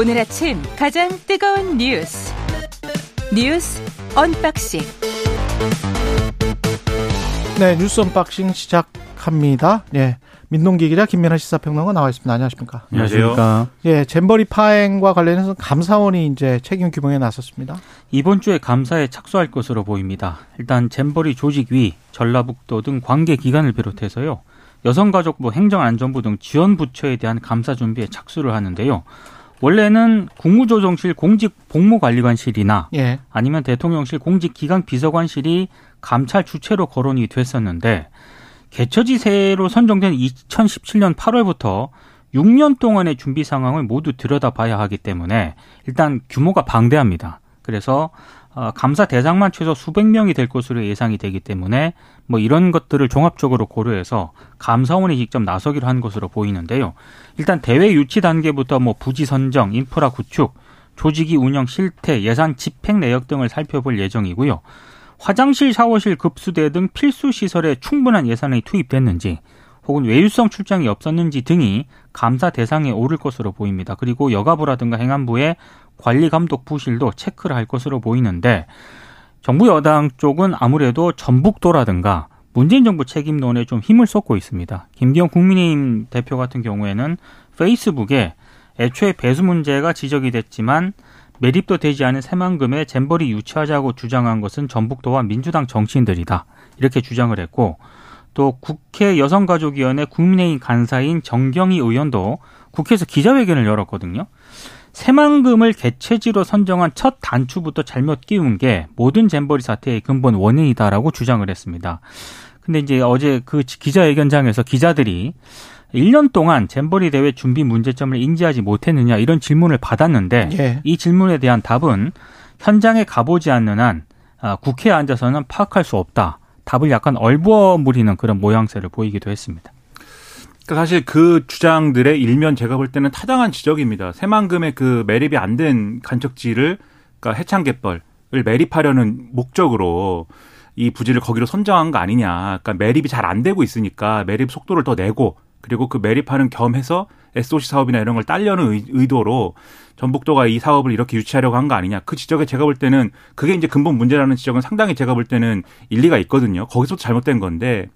오늘 아침 가장 뜨거운 뉴스 뉴스 언박싱 네 뉴스 언박싱 시작합니다. 예. 민동기 기자 김민하 시사평론가 나와 있습니다. 안녕하십니까? 안녕하십니까? 예, 잼버리 파행과 관련해서 감사원이 이제 책임 규명에 나섰습니다. 이번 주에 감사에 착수할 것으로 보입니다. 일단 잼버리 조직위, 전라북도 등 관계 기관을 비롯해서요. 여성가족부, 행정안전부 등 지원 부처에 대한 감사 준비에 착수를 하는데요. 원래는 국무조정실 공직 복무관리관실이나 예. 아니면 대통령실 공직 기강 비서관실이 감찰 주체로 거론이 됐었는데 개처지세로 선정된 2017년 8월부터 6년 동안의 준비 상황을 모두 들여다봐야 하기 때문에 일단 규모가 방대합니다. 그래서 어, 감사 대상만 최소 수백 명이 될 것으로 예상이 되기 때문에 뭐 이런 것들을 종합적으로 고려해서 감사원이 직접 나서기로 한 것으로 보이는데요. 일단 대회 유치 단계부터 뭐 부지 선정, 인프라 구축, 조직이 운영 실태, 예산 집행 내역 등을 살펴볼 예정이고요. 화장실, 샤워실, 급수대 등 필수 시설에 충분한 예산이 투입됐는지 혹은 외유성 출장이 없었는지 등이 감사 대상에 오를 것으로 보입니다. 그리고 여가부라든가 행안부의 관리 감독 부실도 체크를 할 것으로 보이는데 정부 여당 쪽은 아무래도 전북도라든가 문재인 정부 책임론에 좀 힘을 쏟고 있습니다. 김기현 국민의힘 대표 같은 경우에는 페이스북에 애초에 배수 문제가 지적이 됐지만 매립도 되지 않은 새만금에 잼버리 유치하자고 주장한 것은 전북도와 민주당 정치인들이다. 이렇게 주장을 했고 또 국회 여성가족위원회 국민의힘 간사인 정경희 의원도 국회에서 기자회견을 열었거든요. 새만금을 개최지로 선정한 첫 단추부터 잘못 끼운 게 모든 잼버리 사태의 근본 원인이다라고 주장을 했습니다. 근데 이제 어제 그 기자회견장에서 기자들이 1년 동안 잼버리 대회 준비 문제점을 인지하지 못했느냐 이런 질문을 받았는데 예. 이 질문에 대한 답은 현장에 가보지 않는 한 아, 국회에 앉아서는 파악할 수 없다. 답을 약간 얼버무리는 그런 모양새를 보이기도 했습니다. 그러니까 사실 그 주장들의 일면 제가 볼 때는 타당한 지적입니다. 새만금의 그 매립이 안 된 간척지를 그러니까 해창 갯벌을 매립하려는 목적으로 이 부지를 거기로 선정한 거 아니냐. 그러니까 매립이 잘 안 되고 있으니까 매립 속도를 더 내고 그리고 그 매립하는 겸해서 SOC 사업이나 이런 걸 딸려는 의도로 전북도가 이 사업을 이렇게 유치하려고 한 거 아니냐. 그 지적에 제가 볼 때는 그게 이제 근본 문제라는 지적은 상당히 제가 볼 때는 일리가 있거든요. 거기서부터 잘못된 건데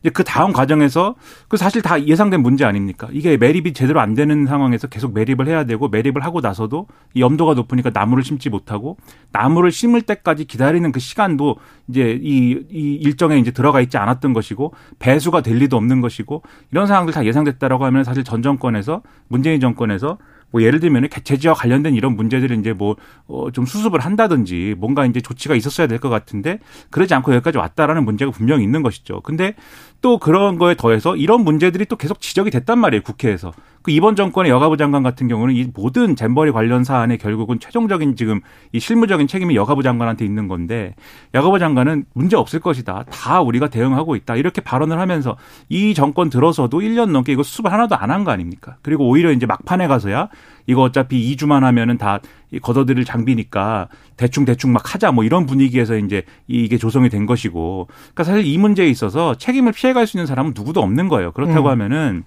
이제 그 다음 과정에서 그 사실 다 예상된 문제 아닙니까? 이게 매립이 제대로 안 되는 상황에서 계속 매립을 해야 되고 매립을 하고 나서도 이 염도가 높으니까 나무를 심지 못하고 나무를 심을 때까지 기다리는 그 시간도 이제 이, 이 일정에 이제 들어가 있지 않았던 것이고 배수가 될 리도 없는 것이고 이런 상황들 다 예상됐다라고 하면 사실 전 정권에서 문재인 정권에서 뭐 예를 들면 개체지와 관련된 이런 문제들을 이제 뭐좀 어 수습을 한다든지 뭔가 이제 조치가 있었어야 될 것 같은데 그러지 않고 여기까지 왔다라는 문제가 분명히 있는 것이죠. 근데 또 그런 거에 더해서 이런 문제들이 또 계속 지적이 됐단 말이에요 국회에서. 그 이번 정권의 여가부 장관 같은 경우는 이 모든 잼버리 관련 사안에 결국은 최종적인 지금 이 실무적인 책임이 여가부 장관한테 있는 건데 여가부 장관은 문제 없을 것이다. 다 우리가 대응하고 있다. 이렇게 발언을 하면서 이 정권 들어서도 1년 넘게 이거 수습을 하나도 안 한 거 아닙니까? 그리고 오히려 이제 막판에 가서야 이거 어차피 2주만 하면은 다 걷어들일 장비니까 대충 대충 막 하자 뭐 이런 분위기에서 이제 이게 조성이 된 것이고 그러니까 사실 이 문제에 있어서 책임을 피해갈 수 있는 사람은 누구도 없는 거예요. 그렇다고 음. 하면은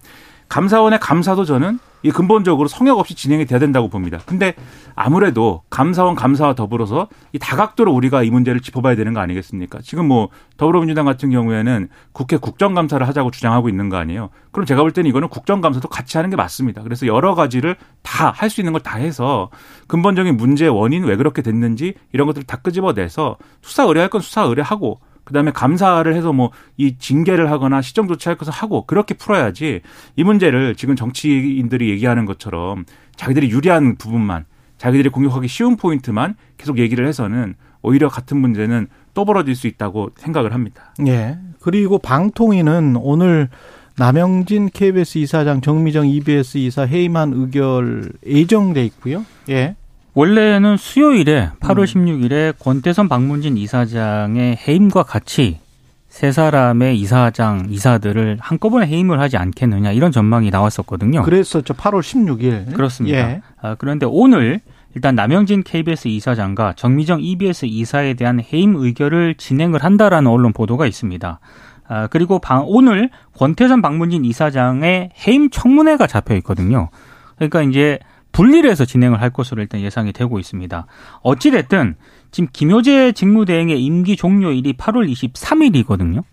감사원의 감사도 저는 이 근본적으로 성역 없이 진행이 돼야 된다고 봅니다. 근데 아무래도 감사원 감사와 더불어서 이 다각도로 우리가 이 문제를 짚어봐야 되는 거 아니겠습니까? 지금 뭐 더불어민주당 같은 경우에는 국회 국정감사를 하자고 주장하고 있는 거 아니에요? 그럼 제가 볼 때는 이거는 국정감사도 같이 하는 게 맞습니다. 그래서 여러 가지를 다 할 수 있는 걸 다 해서 근본적인 문제의 원인 왜 그렇게 됐는지 이런 것들을 다 끄집어내서 수사 의뢰할 건 수사 의뢰하고 그다음에 감사를 해서 뭐 이 징계를 하거나 시정 조치할 것을 하고 그렇게 풀어야지 이 문제를 지금 정치인들이 얘기하는 것처럼 자기들이 유리한 부분만 자기들이 공격하기 쉬운 포인트만 계속 얘기를 해서는 오히려 같은 문제는 또 벌어질 수 있다고 생각을 합니다. 예. 그리고 방통위는 오늘 남영진 KBS 이사장 정미정 EBS 이사 해임한 의결 예정돼 있고요. 예. 원래는 수요일에 8월 음. 16일에 권태선 박문진 이사장의 해임과 같이 세 사람의 이사장, 이사들을 한꺼번에 해임을 하지 않겠느냐 이런 전망이 나왔었거든요. 그랬었죠. 8월 16일. 그렇습니다. 예. 아, 그런데 오늘 일단 남영진 KBS 이사장과 정미정 EBS 이사에 대한 해임 의결을 진행을 한다라는 언론 보도가 있습니다. 아, 그리고 방, 오늘 권태선 박문진 이사장의 해임 청문회가 잡혀 있거든요. 그러니까 이제 분리해서 진행을 할 것으로 일단 예상이 되고 있습니다. 어찌됐든 지금 김효재 직무대행의 임기 종료일이 8월 23일이거든요.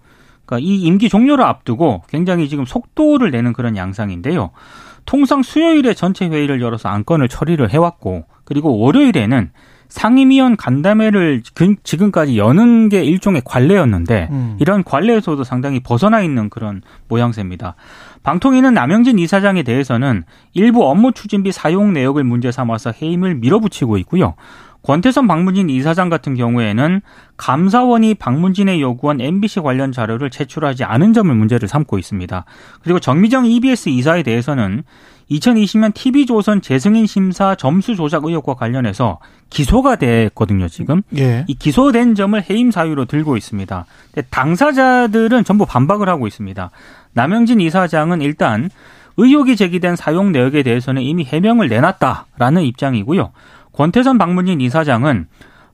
그러니까 이 임기 종료를 앞두고 굉장히 지금 속도를 내는 그런 양상인데요. 통상 수요일에 전체 회의를 열어서 안건을 처리를 해왔고 그리고 월요일에는 상임위원 간담회를 지금까지 여는 게 일종의 관례였는데 음. 이런 관례에서도 상당히 벗어나 있는 그런 모양새입니다. 방통위는 남영진 이사장에 대해서는 일부 업무 추진비 사용 내역을 문제 삼아서 해임을 밀어붙이고 있고요. 권태선 방문진 이사장 같은 경우에는 감사원이 방문진에 요구한 MBC 관련 자료를 제출하지 않은 점을 문제를 삼고 있습니다. 그리고 정미정 EBS 이사에 대해서는 2020년 TV조선 재승인 심사 점수 조작 의혹과 관련해서 기소가 됐거든요, 지금. 예. 이 기소된 점을 해임 사유로 들고 있습니다. 당사자들은 전부 반박을 하고 있습니다. 남영진 이사장은 일단 의혹이 제기된 사용 내역에 대해서는 이미 해명을 내놨다라는 입장이고요. 권태선 방문진 이사장은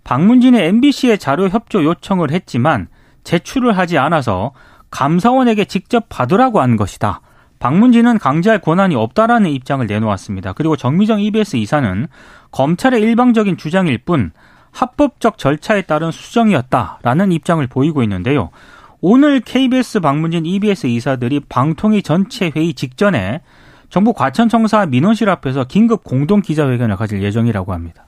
방문진의 MBC의 자료 협조 요청을 했지만 제출을 하지 않아서 감사원에게 직접 받으라고 한 것이다. 방문진은 강제할 권한이 없다라는 입장을 내놓았습니다. 그리고 정미정 EBS 이사는 검찰의 일방적인 주장일 뿐 합법적 절차에 따른 수정이었다라는 입장을 보이고 있는데요. 오늘 KBS 방문진 EBS 이사들이 방통위 전체 회의 직전에 정부 과천청사 민원실 앞에서 긴급 공동 기자회견을 가질 예정이라고 합니다.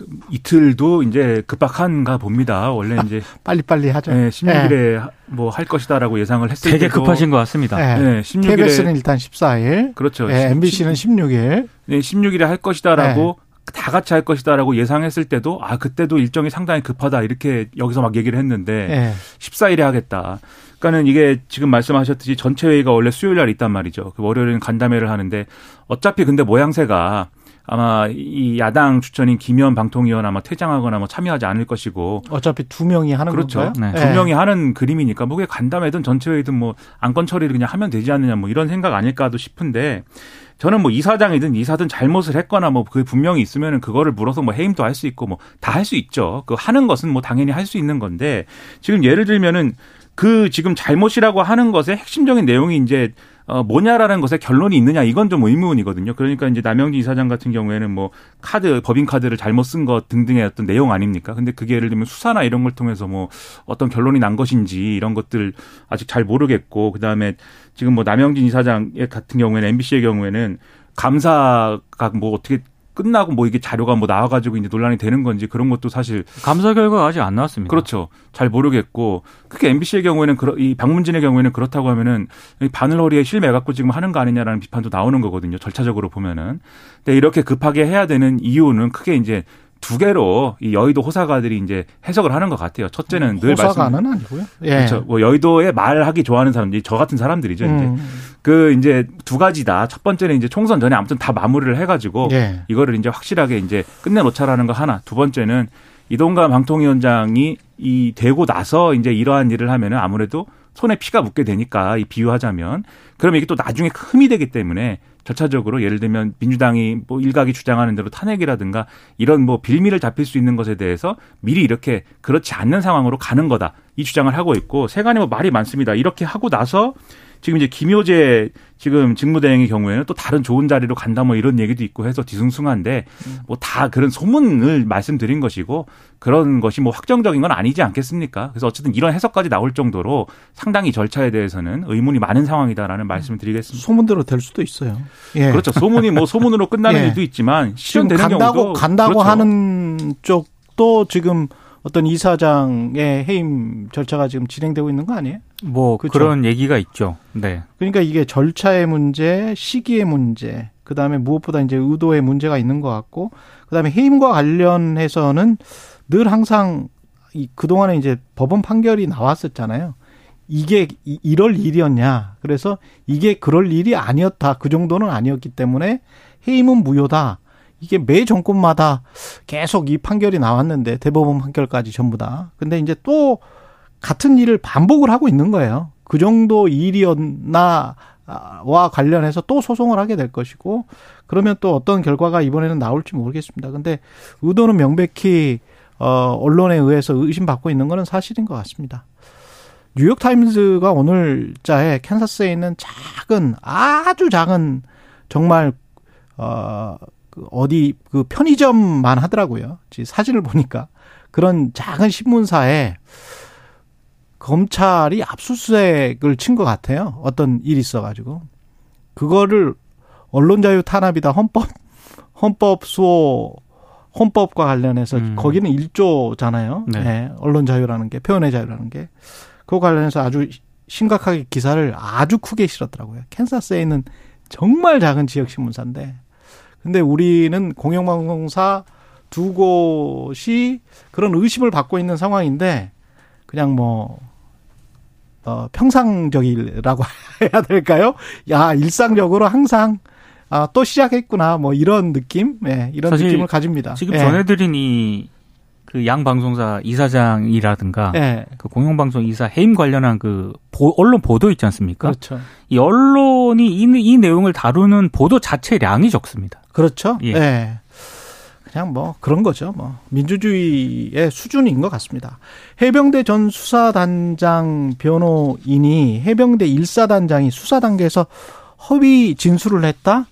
그 이틀도 이제 급박한가 봅니다. 원래 이제 빨리 빨리 하죠. 네, 16일에 네. 뭐할 것이다라고 예상을 했을 되게 때도 급하신 것 같습니다. 네, 네 16일에 KBS는 일단 14일. 그렇죠. 네, MBC는 16일. 네, 16일에 할 것이다라고 네. 다 같이 할 것이다라고 예상했을 때도 아 그때도 일정이 상당히 급하다 이렇게 여기서 막 얘기를 했는데 네. 14일에 하겠다. 그러니까는 이게 지금 말씀하셨듯이 전체 회의가 원래 수요일 날 있단 말이죠. 그 월요일은 간담회를 하는데 어차피 근데 모양새가 아마 이 야당 추천인 김현 방통위원 아마 퇴장하거나 뭐 참여하지 않을 것이고 어차피 두 명이 하는 그렇죠. 건가요? 네. 두 명이 하는 그림이니까 뭐 그게 간담회든 전체 회의든 뭐 안건 처리를 그냥 하면 되지 않느냐 뭐 이런 생각 아닐까도 싶은데 저는 뭐 이사장이든 이사든 잘못을 했거나 뭐 그게 분명히 있으면은 그거를 물어서 뭐 해임도 할 수 있고 뭐 다 할 수 있죠. 그 하는 것은 뭐 당연히 할 수 있는 건데 지금 예를 들면은 그 지금 잘못이라고 하는 것의 핵심적인 내용이 이제 어 뭐냐라는 것에 결론이 있느냐 이건 좀 의문이거든요. 그러니까 이제 남영진 이사장 같은 경우에는 뭐 카드 법인 카드를 잘못 쓴 것 등등의 어떤 내용 아닙니까? 근데 그게 예를 들면 수사나 이런 걸 통해서 뭐 어떤 결론이 난 것인지 이런 것들 아직 잘 모르겠고 그다음에 지금 뭐 남영진 이사장 같은 경우에는 MBC의 경우에는 감사가 뭐 어떻게 끝나고 뭐 이게 자료가 뭐 나와가지고 이제 논란이 되는 건지 그런 것도 사실 감사 결과가 아직 안 나왔습니다. 그렇죠. 잘 모르겠고 그게 MBC의 경우에는 이 방문진의 경우에는 그렇다고 하면은 바늘허리에 실매 갖고 지금 하는 거 아니냐라는 비판도 나오는 거거든요. 절차적으로 보면은. 근데 이렇게 급하게 해야 되는 이유는 크게 이제 두 개로 이 여의도 호사가들이 이제 해석을 하는 것 같아요. 첫째는 늘 호사가는 말씀 아니고요. 예. 그렇죠. 뭐 여의도에 말하기 좋아하는 사람들이 저 같은 사람들이죠. 이제 음. 그 이제 두 가지다. 첫 번째는 이제 총선 전에 아무튼 다 마무리를 해가지고 예. 이거를 이제 확실하게 이제 끝내놓자라는 거 하나. 두 번째는 이동관 방통위원장이 이 되고 나서 이제 이러한 일을 하면은 아무래도 손에 피가 묻게 되니까 이 비유하자면 그러면 이게 또 나중에 흠이 되기 때문에 절차적으로 예를 들면 민주당이 뭐 일각이 주장하는 대로 탄핵이라든가 이런 뭐 빌미를 잡힐 수 있는 것에 대해서 미리 이렇게 그렇지 않는 상황으로 가는 거다 이 주장을 하고 있고 세간이 뭐 말이 많습니다 이렇게 하고 나서 지금 이제 김효재 지금 직무대행의 경우에는 또 다른 좋은 자리로 간다 뭐 이런 얘기도 있고 해서 뒤숭숭한데 뭐 다 그런 소문을 말씀드린 것이고 그런 것이 뭐 확정적인 건 아니지 않겠습니까? 그래서 어쨌든 이런 해석까지 나올 정도로 상당히 절차에 대해서는 의문이 많은 상황이다라는 말씀을 드리겠습니다. 소문대로 될 수도 있어요. 예. 그렇죠. 소문이 뭐 소문으로 끝나는 예. 일도 있지만 실현되는 간다고, 경우도 간다고 그렇죠. 하는 쪽도 지금 어떤 이사장의 해임 절차가 지금 진행되고 있는 거 아니에요? 뭐 그렇죠? 그런 얘기가 있죠. 네. 그러니까 이게 절차의 문제, 시기의 문제, 그 다음에 무엇보다 이제 의도의 문제가 있는 것 같고, 그 다음에 해임과 관련해서는 늘 항상 이 그동안에 이제 법원 판결이 나왔었잖아요. 이게 이럴 일이었냐. 그래서 이게 그럴 일이 아니었다. 그 정도는 아니었기 때문에 해임은 무효다. 이게 매 정권마다 계속 이 판결이 나왔는데 대법원 판결까지 전부 다. 근데 이제 또 같은 일을 반복을 하고 있는 거예요. 그 정도 일이었나와 관련해서 또 소송을 하게 될 것이고 그러면 또 어떤 결과가 이번에는 나올지 모르겠습니다. 근데 의도는 명백히 어 언론에 의해서 의심받고 있는 거는 사실인 것 같습니다. 뉴욕 타임즈가 오늘자에 캔사스에 있는 작은 아주 작은 정말 어, 그 어디 그 편의점만 하더라고요. 사진을 보니까 그런 작은 신문사에 검찰이 압수수색을 친 것 같아요. 어떤 일이 있어가지고 그거를 언론자유 탄압이다 헌법 헌법 수호 헌법과 관련해서 음. 거기는 1조잖아요. 네. 네. 언론 자유라는 게 표현의 자유라는 게 그거 관련해서 아주 심각하게 기사를 아주 크게 실었더라고요. 캔사스에 있는 정말 작은 지역 신문사인데 근데 우리는 공영방송사 두 곳이 그런 의심을 받고 있는 상황인데 그냥 뭐 어, 평상적이라고 해야 될까요? 야, 일상적으로 항상 아, 또 시작했구나. 뭐 이런 느낌? 예, 네, 이런 느낌을 가집니다. 지금 예. 전해드린 이 그 양 방송사 이사장이라든가 예. 그 공영방송 이사 해임 관련한 그 보, 언론 보도 있지 않습니까? 그렇죠. 이 언론이 이, 이 내용을 다루는 보도 자체량이 적습니다. 그렇죠. 예. 예. 그냥 뭐 그런 거죠. 뭐 민주주의의 수준인 것 같습니다. 해병대 전 수사단장 변호인이 해병대 1사단장이 수사 단계에서 허위 진술을 했다?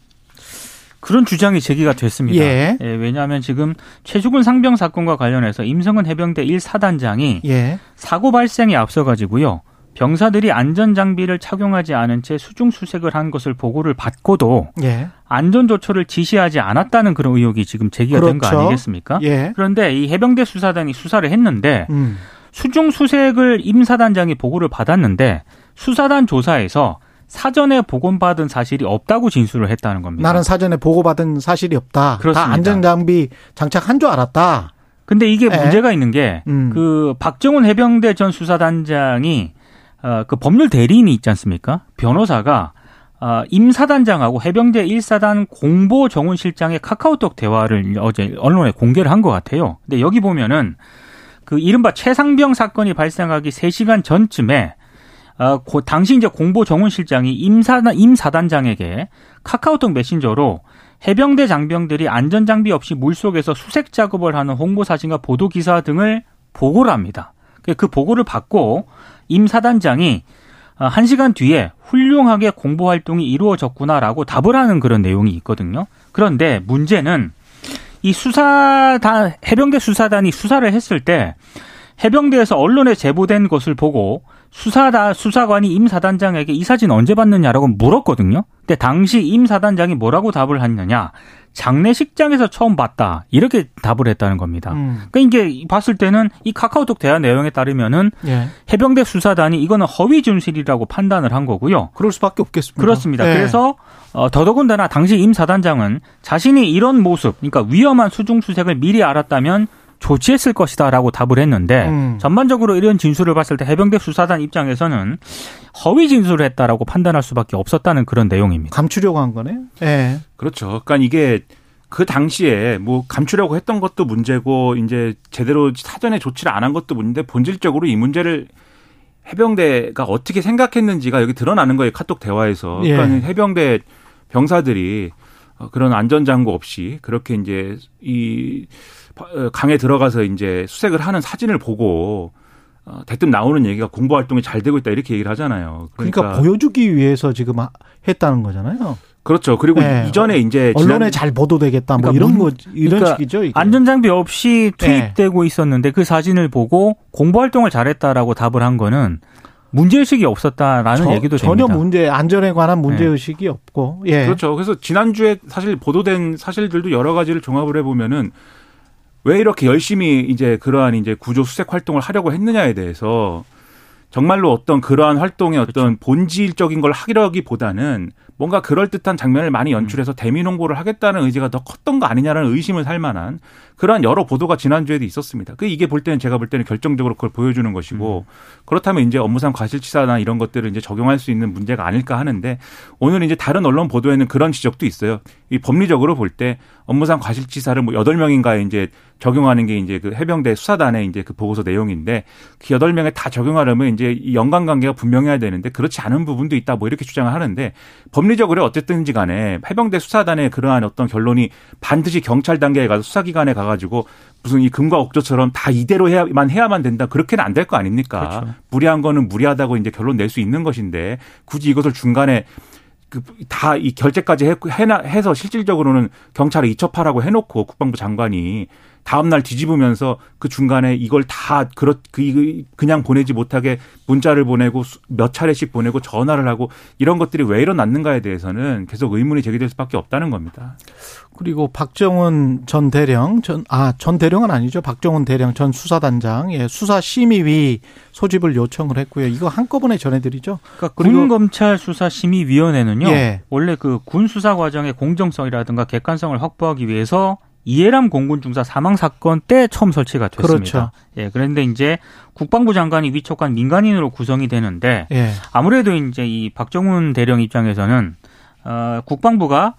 그런 주장이 제기가 됐습니다. 예. 예, 왜냐하면 지금 최주근 상병 사건과 관련해서 임성근 해병대 1사단장이 예. 사고 발생에 앞서 가지고요. 병사들이 안전 장비를 착용하지 않은 채 수중 수색을 한 것을 보고를 받고도 예. 안전 조처를 지시하지 않았다는 그런 의혹이 지금 제기가 그렇죠. 된거 아니겠습니까? 예. 그런데 이 해병대 수사단이 수사를 했는데 음. 수중 수색을 임 사단장이 보고를 받았는데 수사단 조사에서 사전에 보고받은 사실이 없다고 진술을 했다는 겁니다. 나는 사전에 보고받은 사실이 없다. 그렇습니다. 다 안전 장비 장착한 줄 알았다. 근데 이게 네. 문제가 있는 게그 음. 그 박정훈 해병대 전 수사단장이 어, 그 법률 대리인이 있지 않습니까? 변호사가 어, 임 사단장하고 해병대 1사단 공보 정훈 실장의 카카오톡 대화를 어제 언론에 공개를 한 것 같아요. 근데 여기 보면은 그 이른바 최상병 사건이 발생하기 3시간 전쯤에 어, 고, 당시 이제 공보 정훈 실장이 임사단, 임사단장에게 카카오톡 메신저로 해병대 장병들이 안전장비 없이 물속에서 수색 작업을 하는 홍보 사진과 보도 기사 등을 보고를 합니다. 그 보고를 받고 임 사단장이 어, 한 시간 뒤에 훌륭하게 공보 활동이 이루어졌구나라고 답을 하는 그런 내용이 있거든요. 그런데 문제는 이 수사단 해병대 수사단이 수사를 했을 때 해병대에서 언론에 제보된 것을 보고 수사다 수사관이 임 사단장에게 이 사진 언제 봤느냐라고 물었거든요. 근데 당시 임 사단장이 뭐라고 답을 했느냐? 장례식장에서 처음 봤다 이렇게 답을 했다는 겁니다. 음. 그러니까 이게 봤을 때는 이 카카오톡 대화 내용에 따르면은 예. 해병대 수사단이 이거는 허위 진실이라고 판단을 한 거고요. 그럴 수밖에 없겠습니다. 그렇습니다. 예. 그래서 어, 더더군다나 당시 임 사단장은 자신이 이런 모습, 그러니까 위험한 수중 수색을 미리 알았다면 조치했을 것이다라고 답을 했는데 음. 전반적으로 이런 진술을 봤을 때 해병대 수사단 입장에서는 허위 진술을 했다라고 판단할 수밖에 없었다는 그런 내용입니다. 감추려고 한 거네요. 네. 그렇죠. 그러니까 이게 그 당시에 뭐 감추려고 했던 것도 문제고 이제 제대로 사전에 조치를 안 한 것도 문제인데 본질적으로 이 문제를 해병대가 어떻게 생각했는지가 여기 드러나는 거예요. 카톡 대화에서. 예. 그러니까 해병대 병사들이 그런 안전장구 없이 그렇게 이제 이 어, 강에 들어가서 이제 수색을 하는 사진을 보고 어, 대뜸 나오는 얘기가 공부 활동이 잘 되고 있다 이렇게 얘기를 하잖아요. 그러니까, 그러니까 보여주기 위해서 지금 했다는 거잖아요. 그렇죠. 그리고 네. 이전에 이제 언론에 잘 보도되겠다 뭐 그러니까 이런 거 이런 그러니까 식이죠. 이게. 안전장비 없이 투입되고 네. 있었는데 그 사진을 보고 공부 활동을 잘했다라고 답을 한 거는 문제의식이 없었다라는 저, 얘기도 전혀 됩니다. 문제 안전에 관한 문제의식이 네. 없고 예. 그렇죠. 그래서 지난주에 사실 보도된 사실들도 여러 가지를 종합을 해보면은 왜 이렇게 열심히 이제 그러한 이제 구조 수색 활동을 하려고 했느냐에 대해서 정말로 어떤 그러한 활동의 어떤 그렇죠. 본질적인 걸 하기보다는 뭔가 그럴듯한 장면을 많이 연출해서 음. 대민 홍보를 하겠다는 의지가 더 컸던 거 아니냐라는 의심을 살 만한 그러한 여러 보도가 지난주에도 있었습니다. 그 이게 볼 때는 제가 볼 때는 결정적으로 그걸 보여주는 것이고 음. 그렇다면 이제 업무상 과실치사나 이런 것들을 이제 적용할 수 있는 문제가 아닐까 하는데 오늘 이제 다른 언론 보도에는 그런 지적도 있어요. 이 법리적으로 볼 때 업무상 과실치사를 뭐 여덟 명인가에 이제 적용하는 게 이제 그 해병대 수사단의 이제 그 보고서 내용인데 그 여덟 명에 다 적용하려면 이제 이 연관 관계가 분명해야 되는데 그렇지 않은 부분도 있다 뭐 이렇게 주장을 하는데 법리적으로 어쨌든지 간에 해병대 수사단의 그러한 어떤 결론이 반드시 경찰 단계에 가서 수사기관에 가 가지고 무슨 이 금과 옥조처럼 다 이대로 해야만 해야만 된다 그렇게는 안 될 거 아닙니까? 그렇죠. 무리한 거는 무리하다고 이제 결론 낼 수 있는 것인데 굳이 이것을 중간에 다이 결재까지 해, 해나, 해서 실질적으로는 경찰에 이첩하라고 해놓고 국방부 장관이 다음날 뒤집으면서 그 중간에 이걸 다 그렇 그 그냥 보내지 못하게 문자를 보내고 몇 차례씩 보내고 전화를 하고 이런 것들이 왜 일어났는가에 대해서는 계속 의문이 제기될 수밖에 없다는 겁니다. 그리고 박정훈 전 대령 전 아 전 대령은 아니죠. 박정훈 대령 전 수사단장 예, 수사 심의위 소집을 요청을 했고요. 이거 한꺼번에 전해드리죠. 그러니까 군 검찰 수사 심의위원회는요. 예. 원래 그 군 수사 과정의 공정성이라든가 객관성을 확보하기 위해서 이해람 공군 중사 사망 사건 때 처음 설치가 됐습니다. 그렇죠. 예, 그런데 이제 국방부 장관이 위촉한 민간인으로 구성이 되는데 예. 아무래도 이제 이 박정훈 대령 입장에서는 어, 국방부가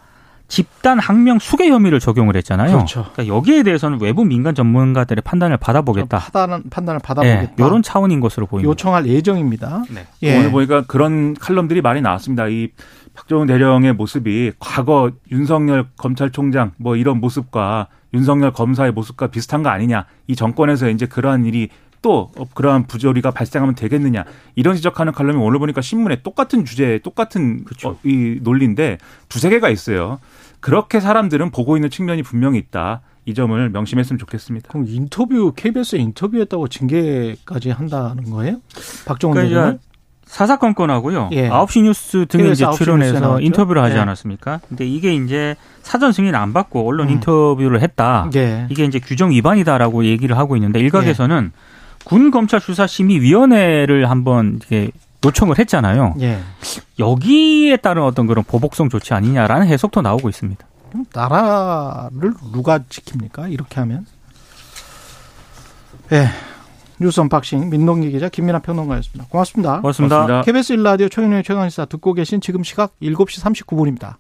집단 항명 수괴 혐의를 적용을 했잖아요. 그렇죠. 그러니까 여기에 대해서는 외부 민간 전문가들의 판단을 받아보겠다. 판단, 판단을 받아보겠다. 예, 이런 차원인 것으로 보입니다. 요청할 예정입니다. 네. 예. 오늘 보니까 그런 칼럼들이 많이 나왔습니다. 이 박정훈 대령의 모습이 과거 윤석열 검찰총장 뭐 이런 모습과 윤석열 검사의 모습과 비슷한 거 아니냐. 이 정권에서 이제 그러한 일이 또 그러한 부조리가 발생하면 되겠느냐 이런 지적하는 칼럼이 오늘 보니까 신문에 똑같은 주제 똑같은 그렇죠. 어, 이 논리인데 두세 개가 있어요. 그렇게 사람들은 보고 있는 측면이 분명히 있다. 이 점을 명심했으면 좋겠습니다. 그럼 인터뷰 KBS 인터뷰했다고 징계까지 한다는 거예요? 박정훈 그러니까 대령을? 사사건건하고요. 예. 9시 뉴스 등에 이제 9시 뉴스에 출연해서? 인터뷰를 하지 예. 않았습니까? 근데 이게 이제 사전 승인 안 받고 언론 음. 인터뷰를 했다. 예. 이게 이제 규정 위반이다라고 얘기를 하고 있는데 일각에서는 군 검찰 수사 심의 위원회를 한번 이게 요청을 했잖아요. 예. 여기에 따른 어떤 그런 보복성 조치 아니냐라는 해석도 나오고 있습니다. 그럼 나라를 누가 지킵니까? 이렇게 하면. 예. 뉴스 언박싱 민동기 기자 김민하 평론가였습니다. 고맙습니다. 고맙습니다. 고맙습니다. KBS 1라디오 최경영의 최강시사 듣고 계신 지금 시각 7시 39분입니다.